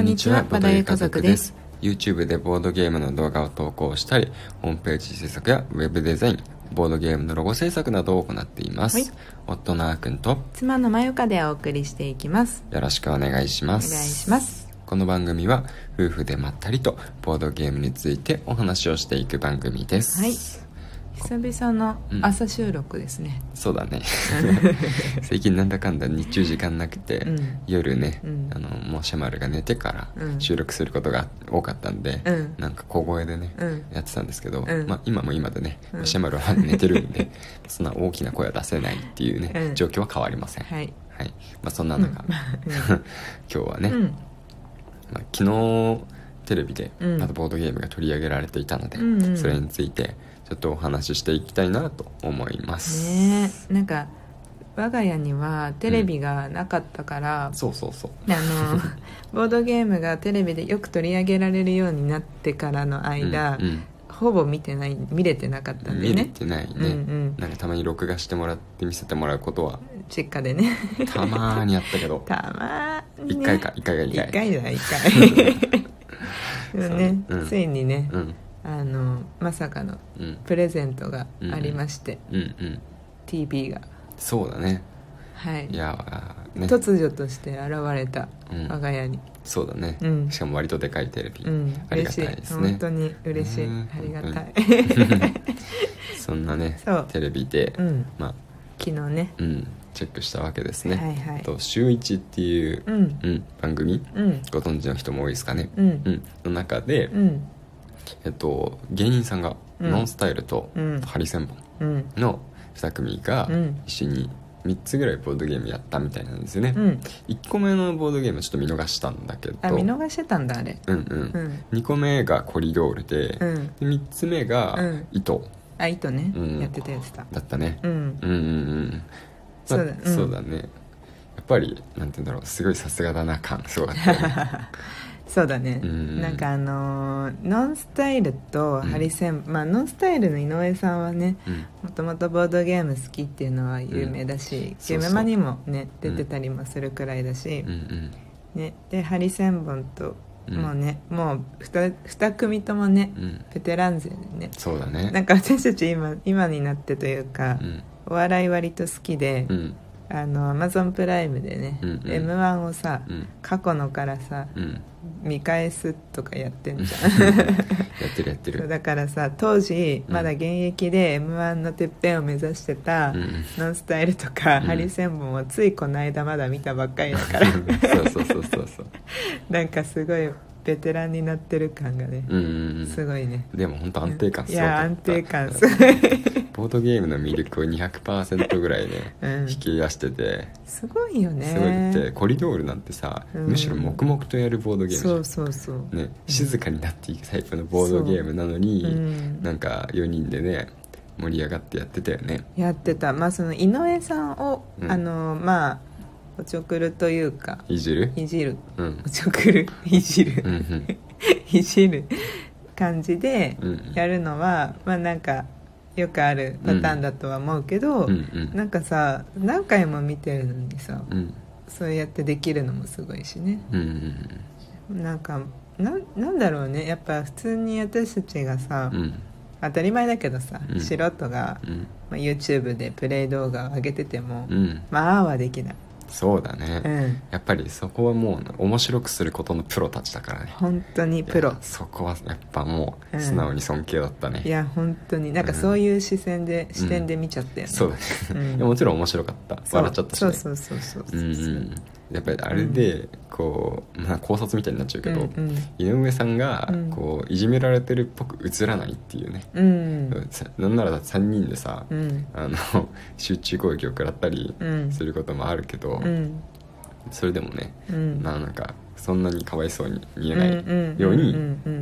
こんにちはバダユ家族です。YouTube でボードゲームの動画を投稿したりホームページ制作やウェブデザインボードゲームのロゴ制作などを行っています、はい。夫のあーくんと妻のまゆかでお送りしていきます。よろしくお願いしまお願いすします。この番組は夫婦でまったりとボードゲームについてお話をしていく番組です。はい久々の朝収録ですね、そうだね。最近なんだかんだ日中時間なくて、うん。夜ね、うん。あのもうシャマルが寝てからうん。収録することが多かったんで、うん。なんか小声でね、うん。やってたんですけど、うん。まあ、今も今でね、うん。シャマルは寝てるんで そんな大きな声は出せないっていうね、うん。状況は変わりません。はい。はい。まあ、そんな中、今日はね、うん。まあ、昨日テレビでうん。またボードゲームが取り上げられていたので、うんうん。それについてちょっとお話ししていきたいなと思います、ねえなんか我が家にはテレビがなかったから、そうそうそう。あのボードゲームがテレビでよく取り上げられるようになってからの間、うんうん。ほぼ見てない見れてなかったんで見れねてないね、うんうん。なんかたまに録画してもらって見せてもらうことは実家でね。たまーにあったけど。たまーに、ね、一回か一回が一回。一回だ一回。でもね、うん。ついにね、うんあのまさかのうん。プレゼントがありまして、うんうん。TV が。そうだね。はい。いやーね。突如として現れた、うん。我が家に。そうだね、うん。しかも割とでかいテレビ、うん。ありが嬉しいたいですね。本当に嬉しい、うんありがたい、そんなねそう。テレビで、うん。まあ昨日ね。うん。チェックしたわけですね、はいはい。と週一っていう、うん。うん番組？うん。ご存知の人も多いですかね、うん。うん。の中で、うんえっと、芸人さんが、うん。ノンスタイルとうん。ハリセンボンうん。の2組がうん。一緒に3つぐらいボードゲームやったみたいなんですよね、うん。1個目のボードゲームはちょっと見逃したんだけど。あ見逃してたんだあれ。うんうん、うん。2個目がコリドールで,、うん。で3つ目がうん。糸。あ糸ね、うん。やってたやってただったね、うん。うんうんうん。そうだ。そうだね。やっぱりなんて言うんだろう。すごいさすがだな感。すごかったよね そうだね、うん。なんかあのーノンスタイルとハリセン、まあノンスタイルの井上さんはねうん。もともとボードゲーム好きっていうのは有名だし、うん。ゲームマにもね出てたりもするくらいだし。うんう、ん。ね、でハリセンボンと、うんもうねもう 2, 二組ともね、うん。ベテラン勢でね。そうだね。なんか私たち今今になってというか、うん。お笑い割と好きで、うんあのアマゾンプライムでね、うんうん。m 1をさ、うん。過去のからさうん。見返すとかやってんじゃん。やってるやってる。だからさ当時うん。まだ現役で m 1のてっぺんを目指してた、うん。ノンスタイルとか、うん。ハリセンボンをついこの間まだ見たばっかりだから。そうそうそうそうそう。なんかすごいベテランになってる感がね、うんうんうん。すごいね。でも本当安定感すいごかった。や安定感すうごい、ボードゲームの魅力を200%ぐらいねうん。引き出してて。すごいよね。すごいってコリドールなんてさうん。むしろ黙々とやるボードゲームじゃそうんそうそう、ね、静かになっていくタイプのボードゲームなのに、う。ん。なんか4人でね盛り上がってやってたよね。やってた。まあその井上さんを、うん。あのまあおちょくるというかいじる？いじる。うん。おちょくる？いじる、うんうん。いじる感じでうん。やるのは、まあなんかよくあるパターンだとは思うけど、うんうん。なんかさ何回も見てるのにさ、うん。そうやってできるのもすごいしね。うんうんなんかなんなんだろうね。やっぱ普通に私たちがさ、うん。当たり前だけどさ、うん。素人が、うん。まあ、YouTube でプレイ動画を上げてても、うん。まあはできない、そうだね、うん、やっぱりそこはもう面白くすることのプロたちだからね。本当にプロ。そこはやっぱもううん。素直に尊敬だったね、いや本当に。なんかそういう視線で、視点で見ちゃったよね、そうだね、もちろん面白かった。そう。笑っちゃったし、ね、そうそうそうそうそう。うんうんやっぱりあれでこう、まあ、考察みたいになっちゃうけど、うんうん。井上さんがうん。こういじめられてるっぽく映らないっていうね、うん。さなんなら3人でさ、うん。あの 集中攻撃を食らったりうん。することもあるけど、うん。それでもね、うん。まあなんかそんなにかわいそうに見えないうんように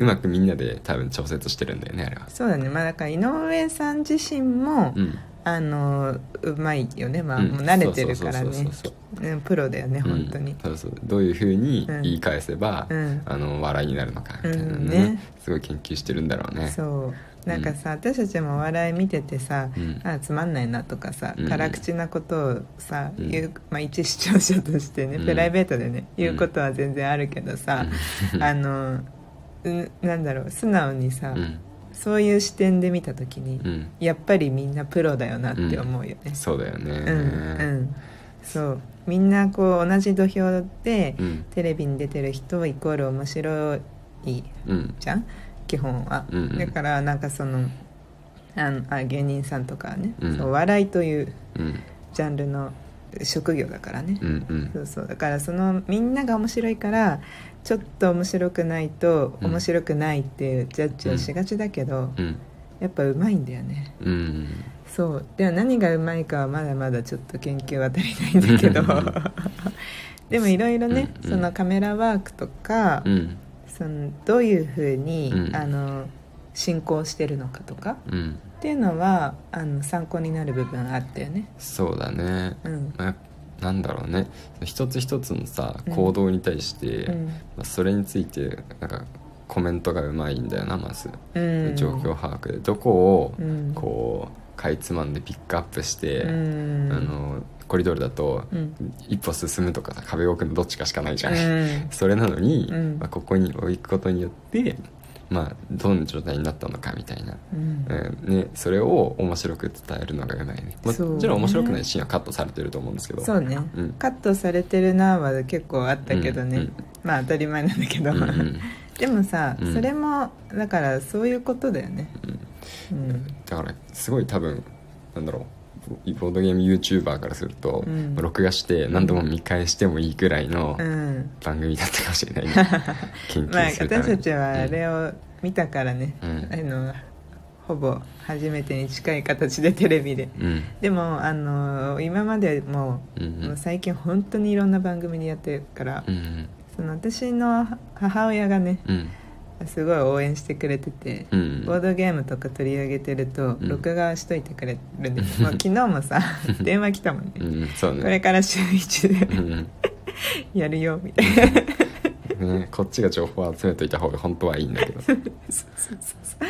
うまくみんなで多分調節してるんだよねあれは。そうだね。まあだから井上さん自身も、うんあのうまいよね。まあ、うん。もう慣れてるからそうねそうそうそう。ねプロだよね本当に。うん、そうそうどういうふうにうん。言い返せば、うん。あの笑いになるのかみたいなのね,、うんね。すごい研究してるんだろうね。そう。なんかさ、私たちもお笑い見ててさ、うん。あつまんないなとかさうん。辛口なことをさ、うん。言う、まあ、一視聴者としてね、うん。プライベートでね言うことは全然あるけどさ、あのうんなんだろう素直にさ、うんそういう視点で見た時に、うん。やっぱりみんなプロだよなって思うよね、そうだよね。うんうん。そう。みんなこう同じ土俵で、うん。テレビに出てる人イコール面白いうん？じゃん。基本は、うんうん。だからなんかそのあのあ芸人さんとかはね、うん。そう笑いといううん。ジャンルの職業だからね、うんうん。そうそう。だからそのみんなが面白いからちょっと面白くないとうん。面白くないっていうジャッジをしがちだけど、うん。やっぱうまいんだよね。うんそう。でも何がうまいかはまだまだちょっと研究は足りないんだけど。でもいろいろね、うん。そのカメラワークとか、うん。そのどういうふうに、うん。あの進行してるのかとかうんっていうのはあの参考になる部分あったよね。そうだね。うん。まあなんだろうね。一つ一つのさうん。行動に対して、うん。まあそれについてなんかコメントがうまいんだよなまず、うん。状況把握で。どこをうん。こうかいつまんでピックアップして、うん。あのコリドールだと、うん。一歩進むとかさ壁を置くのどっちかしかないじゃん、うん。それなのに、うん。まあ、ここに置くことによって、まあ、どんな状態になったのかみたいな、うん。うん。ね、それを面白く伝えるのがうまいね。もちろん面白くないシーンはカットされてると思うんですけど。そうね、うん。カットされてるなは結構あったけどね、うんうん。まあ当たり前なんだけど、うんうん。でもさ、うん。それもだからそういうことだよね。うん。だからすごい多分なんだろうボードゲーム YouTuber からすると、うん。録画して何度も見返してもいいぐらいのうん。番組だったかもしれない。ね 研まあ私たちはあれを見たからね、うん。あのほぼ初めてに近い形でテレビで。うん。でもあの今までも,、うんうん。もう最近本当にいろんな番組でやってるから、うん。その私の母親がねうんすごい応援してくれてて、うん。ボードゲームとか取り上げてるとうん。録画しといてくれるんです、もう昨日もさ 電話来たもんね、うんね。これから週一でうん。やるよみたいな。ね、こっちが情報を集めといた方が本当はいいんだけど。そうそうそうそう。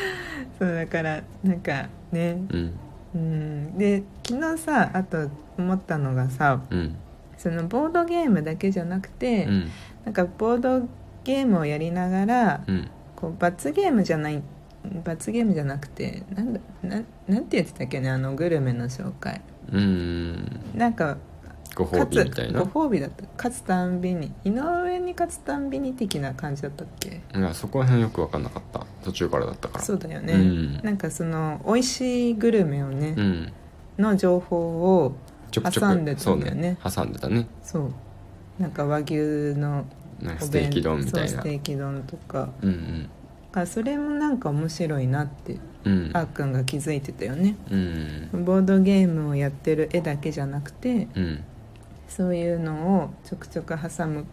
そうだからなんかね。うん。うん。で昨日さあと思ったのがさうん。そのボードゲームだけじゃなくて、うん。なんかボードゲームをやりながら、うんこう罰ゲームじゃない罰ゲームじゃなくてなんだなんなんて言ってたっけねあのグルメの紹介。うん。なんかご褒美みたいな？ご褒美だった。勝つたんびに。井上に勝つたんびに的な感じだったっけ？いやそこら辺よく分かんなかった。途中からだったから。そうだよね、うん。なんかその美味しいグルメをね、うん。の情報を挟んでたんだよね。そう挟んでたね。そう。なんか和牛のなんかお弁ステーキ丼みたいな。ステーキ丼とか。うんあそれもなんか面白いなってうん。うんあっくんが気づいてたよね。うんボードゲームをやってる絵だけじゃなくてうん。そういうのをちょくちょく挟む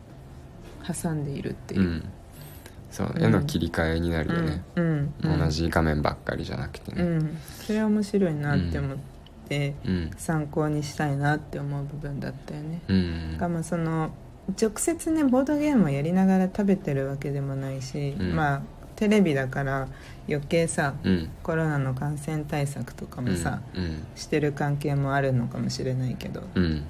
挟んでいるっていう。う、ん。そううん絵の切り替えになるよね、うん。うん。同じ画面ばっかりじゃなくてね。うん。それは面白いなって思って、うん。参考にしたいなって思う部分だったよね、うん。がまあその直接ねボードゲームをやりながら食べてるわけでもないし、うん。まあテレビだから余計さうん。コロナの感染対策とかもさ、うん。してる関係もあるのかもしれないけど、うん。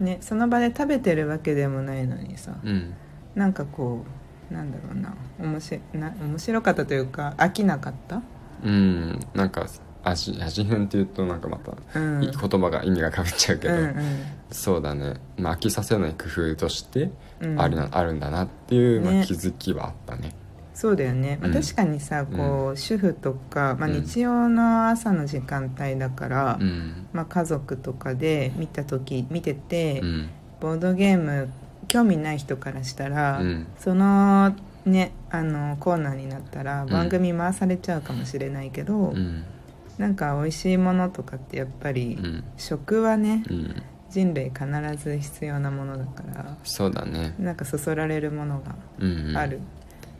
ね、その場で食べてるわけでもないのにさ、うん。なんかこうなんだろうな面白な面白かったというか飽きなかった？うん。なんか味味変っていうとなんかまた、うん。い言葉が意味がかぶっちゃうけど、うんうん。そうだね、まあ、飽きさせない工夫としてうん。ありな、あるんだなっていう、まあ、ね。気づきはあったね。そうだよね、まあうん。確かにさこう、主婦とか、まあ、うん。日曜の朝の時間帯だから、うん。まあ、家族とかで見た時見てて、うん。ボードゲーム興味ない人からしたら、うん。そのねあのコーナーになったらん。番組回されちゃうかもしれないけど、うんなんか美味しいものとかってやっぱり、うん。食はねうん。人類必ず必要なものだからそうだね。なんかそそられるものがうんうん。ある、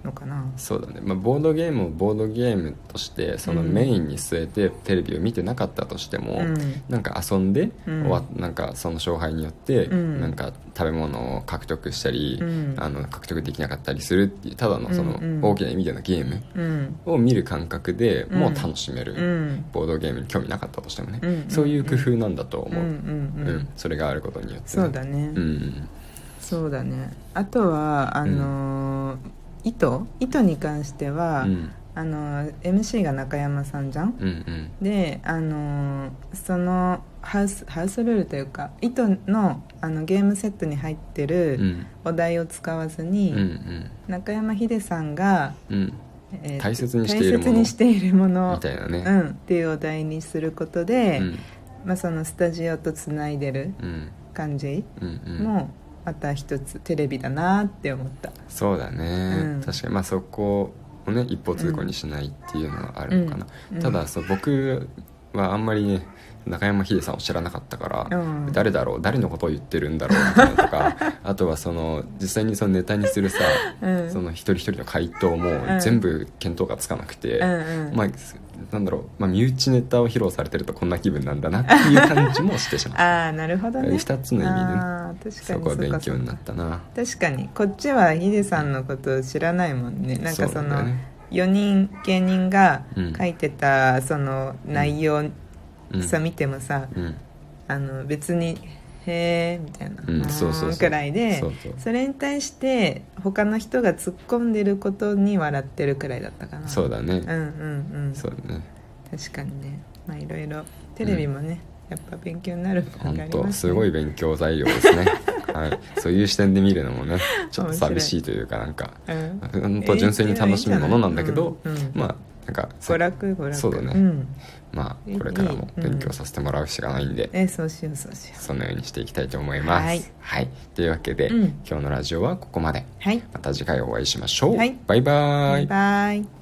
のかな。そうだね、まあ、ボードゲームをボードゲームとしてそのうんメインに据えてテレビを見てなかったとしても、うん。なんか遊んで、うん。なんかその勝敗によって、うん。なんか食べ物を獲得したり、うん。あの獲得できなかったりするっていうただのその大きな意味でのゲームうん。を見る感覚でうん。もう楽しめる、うん。ボードゲームに興味なかったとしてもね、うん。そういう工夫なんだと思う、うん。それがあることによってね、そうだね、うん。そうだね。あとはあのー糸？糸に関しては、うん。あのー MC が中山さんじゃん？うんうん。であのーそのハウスハウスルールというか糸のあのゲームセットに入ってうるん。お題を使わずうんに、うん。中山秀さんが、うん。えー大切にしているもの。みたいなね。うん、っていうお題にすることで、うん。まあ、そのスタジオとつないでるうん。感じうんうん。もまた一つテレビだなって思った。そうだね、うん。確かに。まあそこをね一方通行にしないっていうのはあるのかな、うん。ただそう僕はあんまりね中山秀さんを知らなかったから、うん。誰だろう誰のことを言ってるんだろうみたいなとか あとはその実際にそのネタにするさ、うん。その一人一人の回答もん。全部見当がつかなくて、うんうん。まあなんだろう、まあ、身内ネタを披露されてるとこんな気分なんだなっていう感じもしてしまった。ああなるほどね。二つの意味でね。そこは勉強になったな。確かに。こっちはヒデさんのことを知らないもんね。なんかそのなんだよね。4人芸人がうん。書いてたその内容うんさ見てもさうん。あの別に「へえ」みたいなそうそうくらいでそれに対して他の人が突っ込んでることに笑ってるくらいだったかな。そうだね、うんうんうん。そうだね。確かにね。まあいろいろテレビもね、やっぱ勉強になる本りますね。当すごい勉強材料ですね。はい。そういう視点で見るのもねちょっと寂しいというかなんかうん。本当純粋に楽しむものなんだけど、うんうん。まあなんか娯楽娯楽。そうだね。ん、まあこれからも勉強させてもらうしかないんで、えそうしようそうしよそのようにしていきたいと思います。はい、というわけで、うん。今日のラジオはここまで。うはい。また次回お会いしましょう、はい。バイバイ。バイバイ